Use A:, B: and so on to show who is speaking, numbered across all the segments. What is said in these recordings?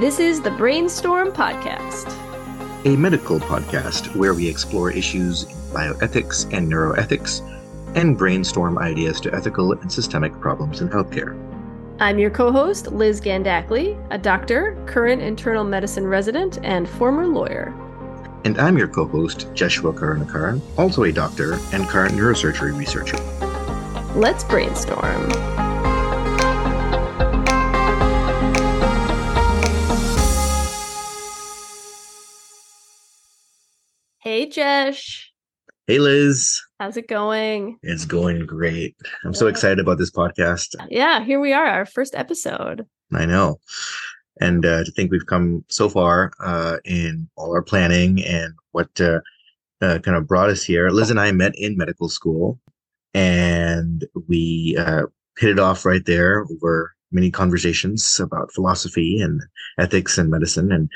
A: This is the Brainstorm Podcast,
B: a medical podcast where we explore issues in bioethics and neuroethics and brainstorm ideas to ethical and systemic problems in healthcare.
A: I'm your co host, Liz Gandakli, a doctor, current internal medicine resident, and former lawyer.
B: And I'm your co host, Joshua Karunakaran, also a doctor and current neurosurgery researcher.
A: Let's brainstorm. Hey, Jesh.
B: Hey, Liz.
A: How's it going?
B: It's going great. I'm so excited about this podcast.
A: Yeah, here we are, our first episode.
B: I know. And uh, to think we've come so far uh, in all our planning and what uh, uh kind of brought us here. Liz and I met in medical school and we uh, hit it off right there over many conversations about philosophy and ethics and medicine. And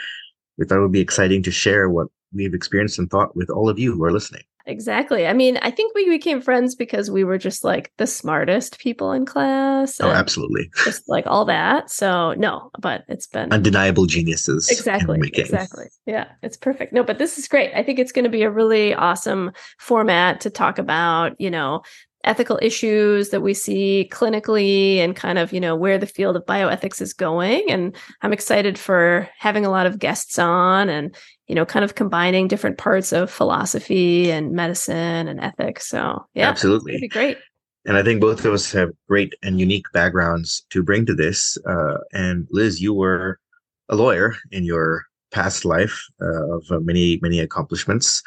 B: we thought it would be exciting to share what we've experienced and thought with all of you who are listening.
A: Exactly. I mean, I think we became friends because we were just like the smartest people in class.
B: Oh, absolutely.
A: Just like all that. So, no, but it's been
B: undeniable geniuses.
A: Exactly. Exactly. Yeah, it's perfect. No, but this is great. I think it's going to be a really awesome format to talk about, you know, ethical issues that we see clinically and kind of you know where the field of bioethics is going. And i'm excited for having a lot of guests on and you know kind of combining different parts of philosophy and medicine and ethics. So yeah
B: absolutely.
A: be great.
B: And i think both of us have great and unique backgrounds to bring to this. Uh, and liz you were a lawyer in your past life uh, of uh, many many accomplishments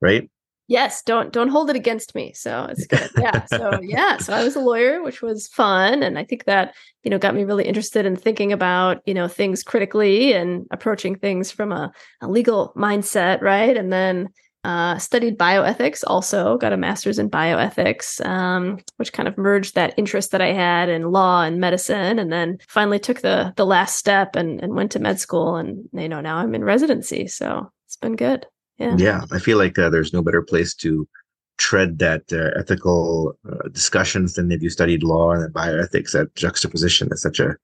B: right
A: yes don't don't hold it against me. So it's good. Yeah. So yeah so i was a lawyer which was fun. And i think that you know got me really interested in thinking about you know things critically and approaching things from a, a legal mindset right? And then uh, studied bioethics also got a master's in bioethics um, which kind of merged that interest that i had in law and medicine and then finally took the the last step and, and went to med school. And you know now i'm in residency. So it's been good yeah.
B: Yeah i feel like uh, there's no better place to tread that uh, ethical uh, discussions than if you studied law and then bioethics that juxtaposition. Is such a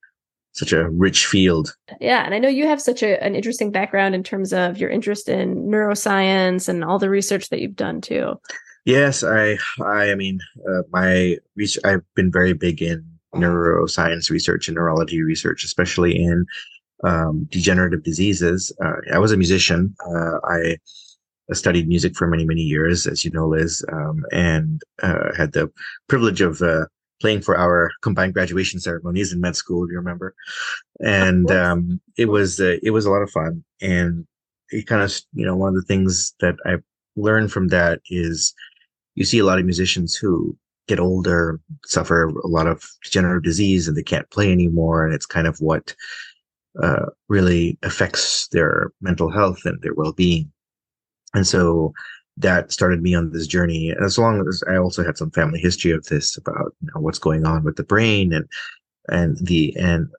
B: such a rich field.
A: Yeah and i know you have such a, an interesting background in terms of your interest in neuroscience and all the research that you've done too.
B: Yes i i, I mean uh, my research i've been very big in neuroscience research and neurology research especially in um, degenerative diseases. Uh, i was a musician. Uh, i studied music for many, many years, as you know, Liz, um, and uh, had the privilege of uh, playing for our combined graduation ceremonies in med school, if you remember. And um, it was uh, it was a lot of fun, and it kind of you know one of the things that I learned from that is you see a lot of musicians who get older, suffer a lot of degenerative disease, and they can't play anymore, and it's kind of what uh, really affects their mental health and their well-being and so that started me on this journey. As long as I also had some family history of this about you know, what's going on with the brain and and the and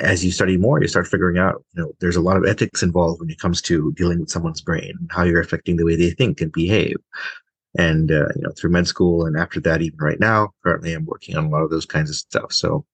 B: as you study more, you start figuring out, you know, there's a lot of ethics involved when it comes to dealing with someone's brain, how you're affecting the way they think and behave. And uh, you know, through med school and after that, even right now, currently I'm working on a lot of those kinds of stuff. So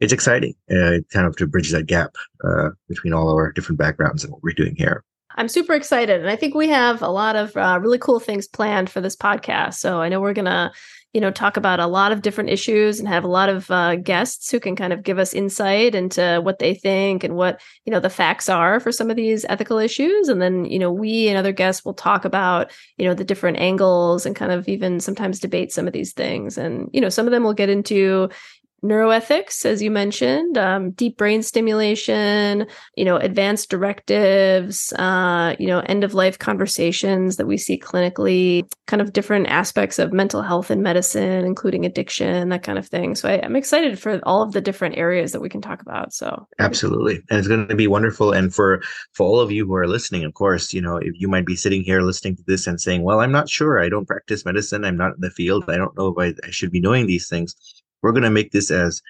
B: it's exciting, uh, kind of to bridge that gap uh, between all our different backgrounds and what we're doing here.
A: I'm super excited. And I think we have a lot of uh, really cool things planned for this podcast. So I know we're going to, you know, talk about a lot of different issues and have a lot of uh, guests who can kind of give us insight into what they think and what, you know, the facts are for some of these ethical issues. And then, you know, we and other guests will talk about, you know, the different angles and kind of even sometimes debate some of these things. And, you know, some of them will get into, neuroethics, as you mentioned, um, deep brain stimulation, you know, advanced directives, uh, you know, end of life conversations that we see clinically, kind of different aspects of mental health and medicine, including addiction, that kind of thing. So I, am excited for all of the different areas that we can talk about. So
B: absolutely, and it's going to be wonderful. And for for all of you who are listening, of course, you know, if you might be sitting here listening to this and saying, "Well, I'm not sure. I don't practice medicine. I'm not in the field. I don't know if I, I should be knowing these things." We're going to make this as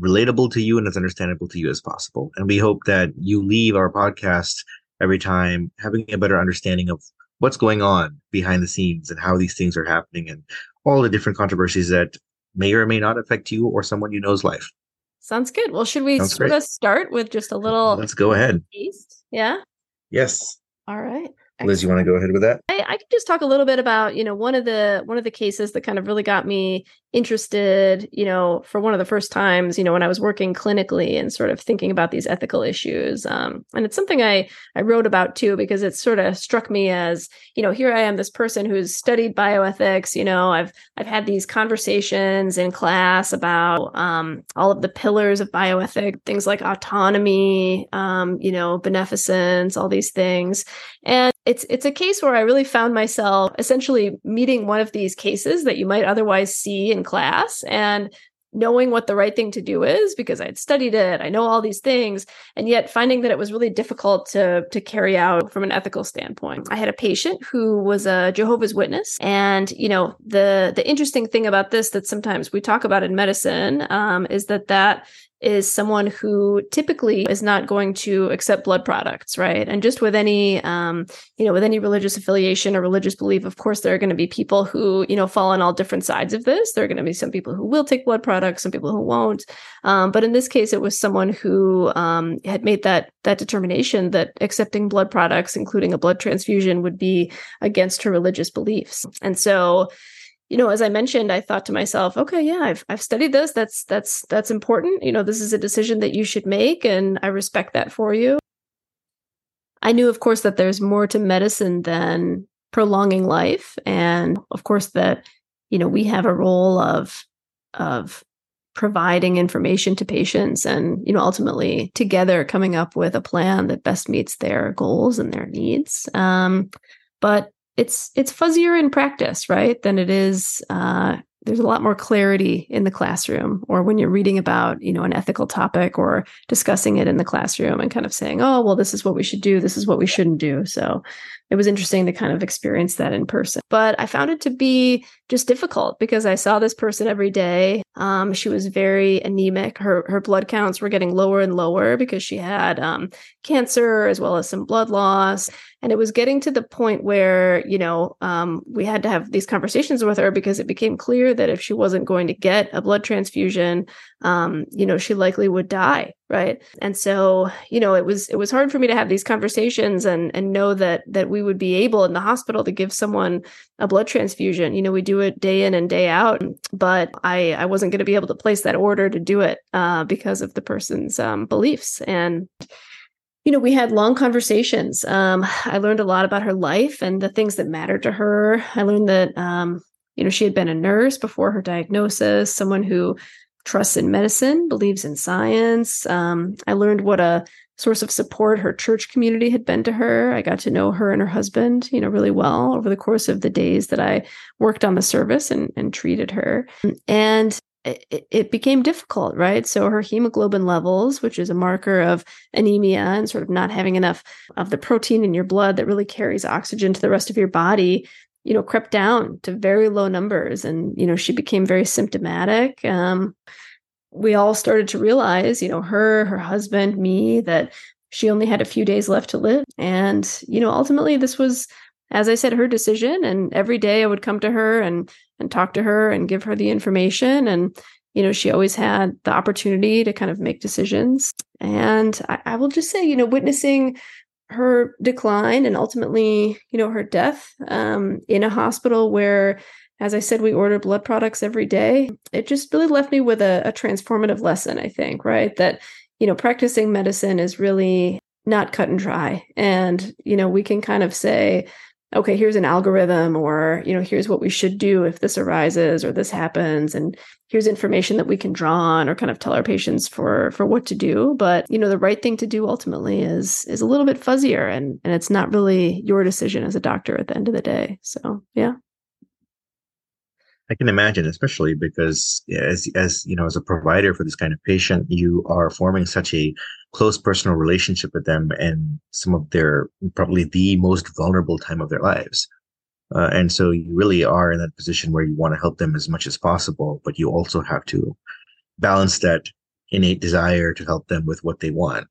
B: relatable to you and as understandable to you as possible. And we hope that you leave our podcast every time having a better understanding of what's going on behind the scenes and how these things are happening and all the different controversies that may or may not affect you or someone you know's life.
A: Sounds good. Well, should we sort of start with just a little
B: Let's go ahead.
A: taste? Yeah.
B: Yes.
A: All right.
B: Liz, you want to go ahead with that?
A: I, I could just talk a little bit about, you know, one of the one of the cases that kind of really got me interested, you know, for one of the first times, you know, when I was working clinically and sort of thinking about these ethical issues. Um, and it's something I I wrote about too because it sort of struck me as, you know, here I am, this person who's studied bioethics. You know, I've I've had these conversations in class about um, all of the pillars of bioethic, things like autonomy, um, you know, beneficence, all these things, and it's it's a case where I really found myself essentially meeting one of these cases that you might otherwise see in class and knowing what the right thing to do is because I'd studied it, I know all these things, and yet finding that it was really difficult to to carry out from an ethical standpoint. I had a patient who was a Jehovah's Witness, and you know the the interesting thing about this that sometimes we talk about in medicine um, is that that is someone who typically is not going to accept blood products, right? And just with any, um, you know, with any religious affiliation or religious belief, of course, there are going to be people who, you know, fall on all different sides of this. There are going to be some people who will take blood products, some people who won't. Um, but in this case, it was someone who um, had made that that determination that accepting blood products, including a blood transfusion, would be against her religious beliefs. And so, you know as i mentioned i thought to myself okay yeah i've i've studied this. That's that's that's important. You know this is a decision that you should make and i respect that for you. I knew of course that there's more to medicine than prolonging life and of course that you know we have a role of of providing information to patients and you know ultimately together coming up with a plan that best meets their goals and their needs. Um, but it's it's fuzzier in practice, right? Than it is. Uh, there's a lot more clarity in the classroom, or when you're reading about you know an ethical topic or discussing it in the classroom, and kind of saying, "Oh, well, this is what we should do. This is what we shouldn't do." So it was interesting to kind of experience that in person. But I found it to be just difficult because I saw this person every day. Um, she was very anemic. Her her blood counts were getting lower and lower because she had um, cancer as well as some blood loss. And it was getting to the point where, you know, um, we had to have these conversations with her because it became clear that if she wasn't going to get a blood transfusion, um, you know, she likely would die. Right. And so, you know, it was it was hard for me to have these conversations and and know that that we would be able in the hospital to give someone a blood transfusion. You know, we do it day in and day out, but I I wasn't going to be able to place that order to do it uh, because of the person's um, beliefs and you know, we had long conversations. Um, I learned a lot about her life and the things that mattered to her. I learned that, um, you know, she had been a nurse before her diagnosis, someone who trusts in medicine, believes in science. Um, I learned what a source of support her church community had been to her. I got to know her and her husband, you know, really well over the course of the days that I worked on the service and, and treated her. And it, it, became difficult, right? So her hemoglobin levels, which is a marker of anemia and sort of not having enough of the protein in your blood that really carries oxygen to the rest of your body, you know, crept down to very low numbers. And, you know, she became very symptomatic. Um, we all started to realize, you know, her, her husband, me, that she only had a few days left to live. And, you know, ultimately this was, as I said, her decision. And every day I would come to her and and talk to her and give her the information. And, you know, she always had the opportunity to kind of make decisions. And I, I will just say, you know, witnessing her decline and ultimately, you know, her death um, in a hospital where, as I said, we order blood products every day. It just really left me with a, a transformative lesson, I think, right? That, you know, practicing medicine is really not cut and dry. And, you know, we can kind of say, okay, here's an algorithm, or, you know, here's what we should do if this arises or this happens. And here's information that we can draw on or kind of tell our patients for for what to do. But, you know, the right thing to do ultimately is is a little bit fuzzier and and it's not really your decision as a doctor at the end of the day. So yeah.
B: I can imagine, especially because as as you know, as a provider for this kind of patient, you are forming such a close personal relationship with them and some of their probably the most vulnerable time of their lives. Uh, and so you really are in that position where you want to help them as much as possible, but you also have to balance that innate desire to help them with what they want.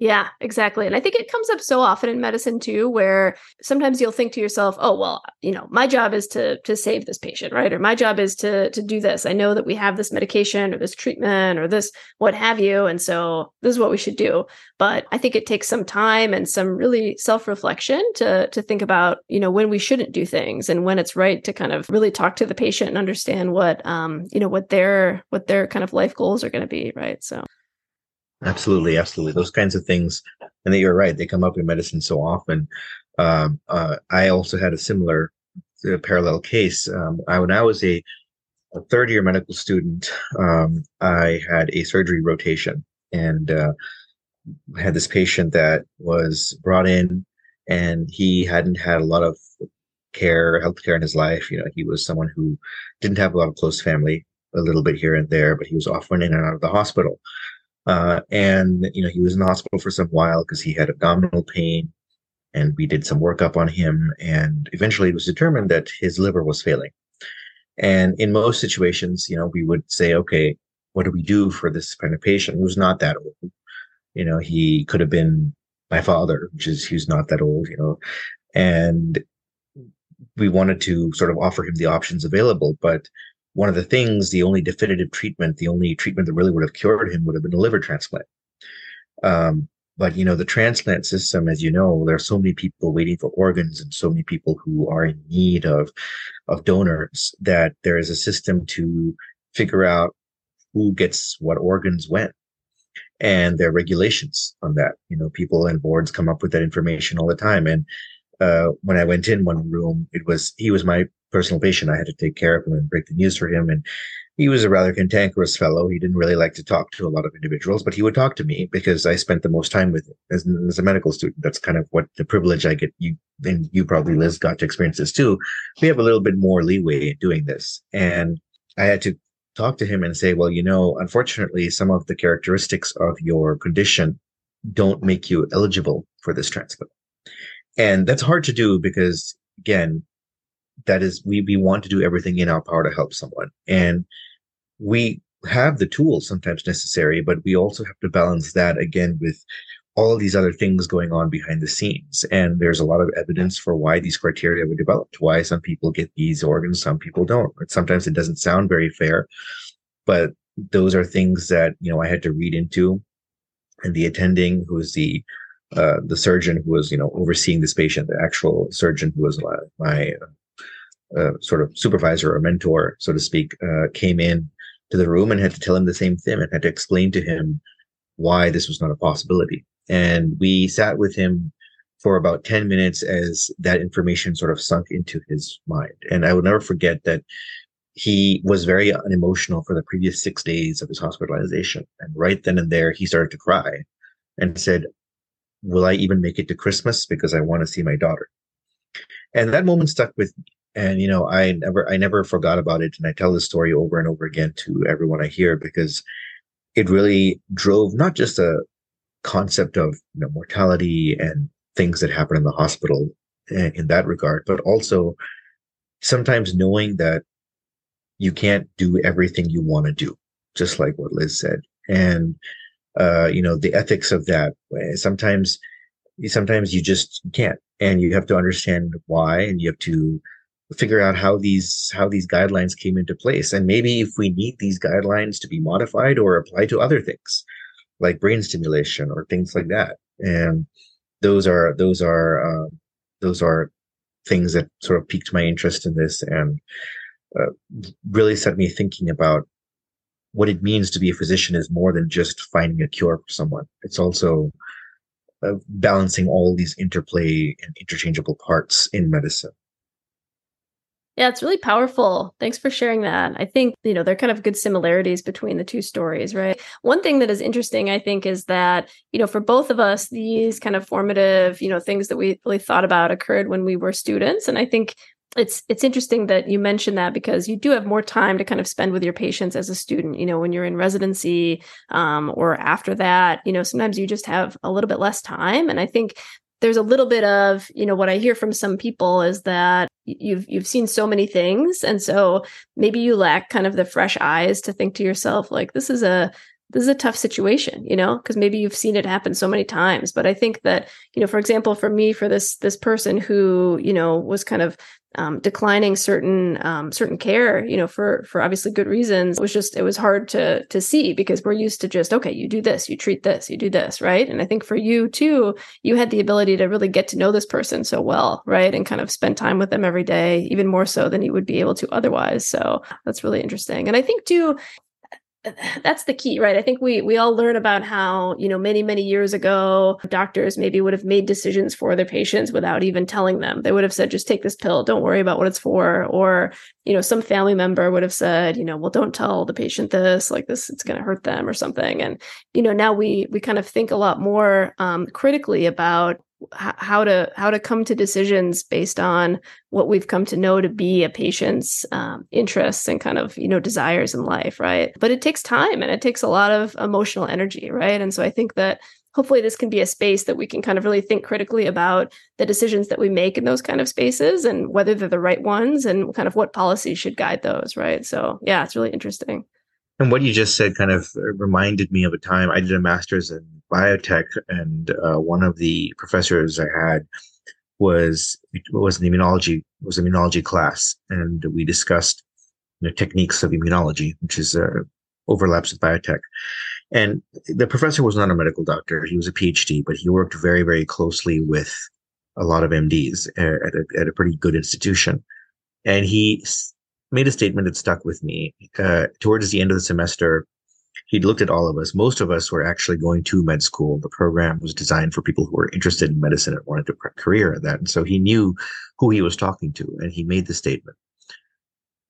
A: Yeah, exactly. And I think it comes up so often in medicine too, where sometimes you'll think to yourself, oh, well, you know, my job is to to save this patient, right? Or my job is to to do this. I know that we have this medication or this treatment or this what have you. And so this is what we should do. But I think it takes some time and some really self-reflection to to think about, you know, when we shouldn't do things and when it's right to kind of really talk to the patient and understand what um, you know, what their what their kind of life goals are going to be, right? So
B: Absolutely, absolutely. Those kinds of things, and that you're right. They come up in medicine so often. Um, uh, I also had a similar uh, parallel case. Um, I, when I was a, a, third year medical student, um, I had a surgery rotation and uh, had this patient that was brought in, and he hadn't had a lot of care, health care in his life. You know, he was someone who didn't have a lot of close family, a little bit here and there, but he was often in and out of the hospital. Uh, and you know he was in the hospital for some while because he had abdominal pain, and we did some workup on him, and eventually it was determined that his liver was failing. And in most situations, you know, we would say, okay, what do we do for this kind of patient who's not that old? You know, he could have been my father, which is he's not that old, you know, and we wanted to sort of offer him the options available, but one of the things, the only definitive treatment, the only treatment that really would have cured him would have been a liver transplant. Um, but you know, the transplant system, as you know, there are so many people waiting for organs and so many people who are in need of of donors that there is a system to figure out who gets what organs when. And there are regulations on that. You know, people and boards come up with that information all the time. And uh, when I went in one room, it was he was my personal patient. I had to take care of him and break the news for him. And he was a rather cantankerous fellow. He didn't really like to talk to a lot of individuals, but he would talk to me because I spent the most time with him as, as a medical student. That's kind of what the privilege I get. You and you probably Liz got to experience this too. We have a little bit more leeway in doing this, and I had to talk to him and say, well, you know, unfortunately, some of the characteristics of your condition don't make you eligible for this transplant. And that's hard to do because again, that is we we want to do everything in our power to help someone. And we have the tools sometimes necessary but we also have to balance that again with all these other things going on behind the scenes. And there's a lot of evidence for why these criteria were developed why some people get these organs some people don't. Sometimes it doesn't sound very fair but those are things that you know i had to read into. And the attending who was the uh, the surgeon who was you know overseeing this patient the actual surgeon who was my sort of supervisor or mentor, so to speak, uh, came in to the room and had to tell him the same thing and had to explain to him why this was not a possibility. And we sat with him for about 10 minutes as that information sort of sunk into his mind. And I will never forget that he was very unemotional for the previous six days of his hospitalization. And right then and there, he started to cry and said, Will I even make it to Christmas? Because I want to see my daughter. And that moment stuck with me and you know i never i never forgot about it and i tell this story over and over again to everyone i hear because it really drove not just a concept of you know mortality and things that happen in the hospital eh, in that regard but also sometimes knowing that you can't do everything you want to do just like what liz said. And uh you know the ethics of that eh, sometimes sometimes you just can't and you have to understand why and you have to figure out how these how these guidelines came into place. And maybe if we need these guidelines to be modified or applied to other things like brain stimulation or things like that. And those are those are uh, those are things that sort of piqued my interest in this and uh, really set me thinking about what it means to be a physician is more than just finding a cure for someone. It's also uh, balancing all these interplay and interchangeable parts in medicine
A: yeah, it's really powerful. Thanks for sharing that. I think, you know, there are kind of good similarities between the two stories, right? One thing that is interesting, I think, is that, you know, for both of us, these kind of formative, you know, things that we really thought about occurred when we were students. And I think it's it's interesting that you mentioned that because you do have more time to kind of spend with your patients as a student you know when you're in residency um, or after that you know sometimes you just have a little bit less time and i think there's a little bit of you know what i hear from some people is that you've you've seen so many things. And so maybe you lack kind of the fresh eyes to think to yourself like this is a this is a tough situation you know because maybe you've seen it happen so many times but i think that you know for example for me for this this person who you know was kind of um, declining certain um, certain care you know for for obviously good reasons it was just it was hard to to see because we're used to just okay you do this you treat this you do this right? And i think for you too you had the ability to really get to know this person so well right? And kind of spend time with them every day even more so than you would be able to otherwise. So that's really interesting. And i think too that's the key right? I think we we all learn about how you know many many years ago doctors maybe would have made decisions for their patients without even telling them. They would have said just take this pill. Don't worry about what it's for. Or you know some family member would have said you know well don't tell the patient this like this it's going to hurt them or something. And you know now we we kind of think a lot more um, critically about how to how to come to decisions based on what we've come to know to be a patient's um, interests and kind of you know desires in life right? But it takes time and it takes a lot of emotional energy right? And so i think that hopefully this can be a space that we can kind of really think critically about the decisions that we make in those kind of spaces and whether they're the right ones and kind of what policies should guide those right? So yeah it's really interesting
B: and what you just said kind of reminded me of a time I did a master's in biotech, and uh, one of the professors I had was was an immunology was an immunology class, and we discussed you know, techniques of immunology, which is uh, overlaps with biotech. And the professor was not a medical doctor; he was a PhD, but he worked very very closely with a lot of MDs at a, at a pretty good institution. And he made a statement that stuck with me. Uh, towards the end of the semester, he looked at all of us. Most of us were actually going to med school. The program was designed for people who were interested in medicine and wanted to career in that. And so he knew who he was talking to, and he made the statement.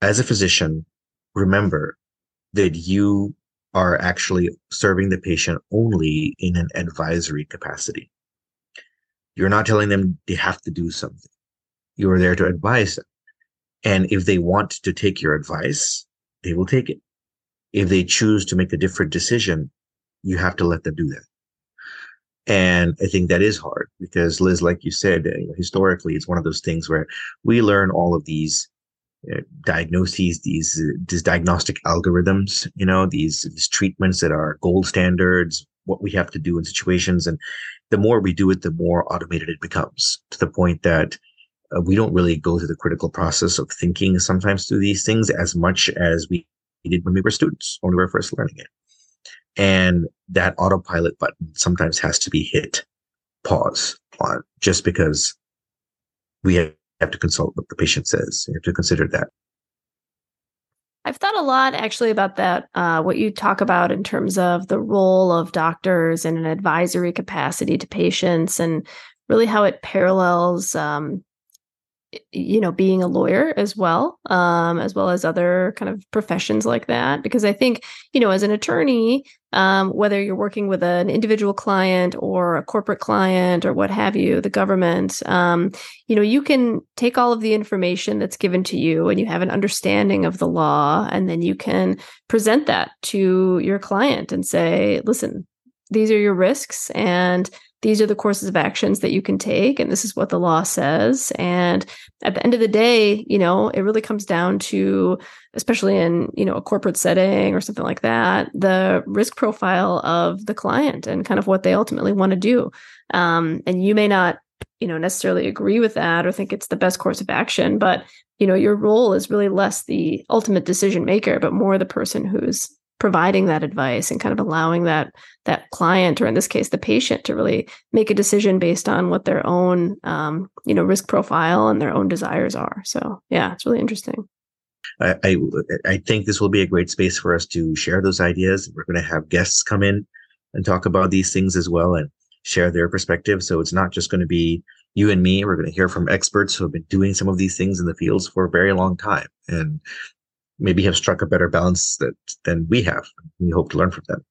B: As a physician, remember that you are actually serving the patient only in an advisory capacity. You're not telling them they have to do something. You are there to advise them. And if they want to take your advice, they will take it. If they choose to make a different decision, you have to let them do that. And I think that is hard because Liz, like you said, uh, historically, it's one of those things where we learn all of these uh, diagnoses, these, uh, these diagnostic algorithms, you know, these, these treatments that are gold standards, what we have to do in situations. And the more we do it, the more automated it becomes to the point that uh, we don't really go through the critical process of thinking sometimes through these things as much as we did when we were students, when we were first learning it. And that autopilot button sometimes has to be hit pause on just because we have to consult what the patient says. You have to consider that.
A: I've thought a lot actually about that, uh, what you talk about in terms of the role of doctors in an advisory capacity to patients and really how it parallels um, you know being a lawyer as well um, as well as other kind of professions like that because i think you know as an attorney um, whether you're working with an individual client or a corporate client or what have you the government um, you know you can take all of the information that's given to you and you have an understanding of the law and then you can present that to your client and say listen these are your risks and these are the courses of actions that you can take and this is what the law says. And at the end of the day you know it really comes down to especially in you know a corporate setting or something like that the risk profile of the client and kind of what they ultimately want to do. Um, and you may not you know necessarily agree with that or think it's the best course of action but you know your role is really less the ultimate decision maker but more the person who's providing that advice and kind of allowing that that client or in this case the patient to really make a decision based on what their own um, you know risk profile and their own desires are. So yeah it's really interesting.
B: I, I, I think this will be a great space for us to share those ideas. We're going to have guests come in and talk about these things as well and share their perspective. So it's not just going to be you and me. We're going to hear from experts who have been doing some of these things in the fields for a very long time. And maybe have struck a better balance that than we have. We hope to learn from them.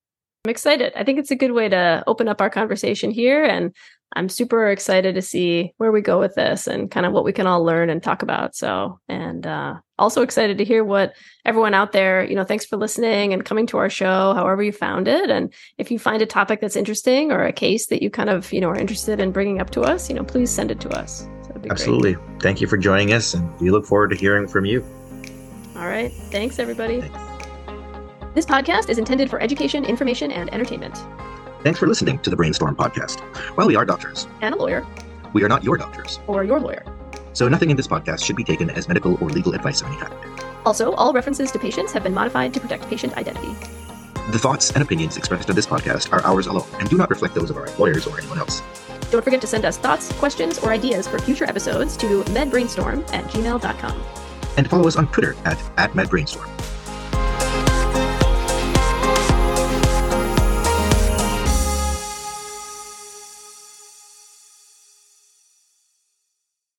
A: I'm excited. I think it's a good way to open up our conversation here. And I'm super excited to see where we go with this and kind of what we can all learn and talk about. So, and uh, also excited to hear what everyone out there, you know, thanks for listening and coming to our show, however you found it. And if you find a topic that's interesting or a case that you kind of, you know, are interested in bringing up to us, you know, please send it to us.
B: So Absolutely. Great. Thank you for joining us. And we look forward to hearing from you.
A: All right. Thanks, everybody. This podcast is intended for education, information, and entertainment.
B: Thanks for listening to the Brainstorm podcast. While we are doctors,
A: And a lawyer,
B: we are not your doctors,
A: or your lawyer.
B: so nothing in this podcast should be taken as medical or legal advice of any kind.
A: Also, all references to patients have been modified to protect patient identity.
B: The thoughts and opinions expressed on this podcast are ours alone and do not reflect those of our employers or anyone else.
A: Don't forget to send us thoughts, questions, or ideas for future episodes to medbrainstorm at gmail.com.
B: And follow us on Twitter at, at MedBrainstorm.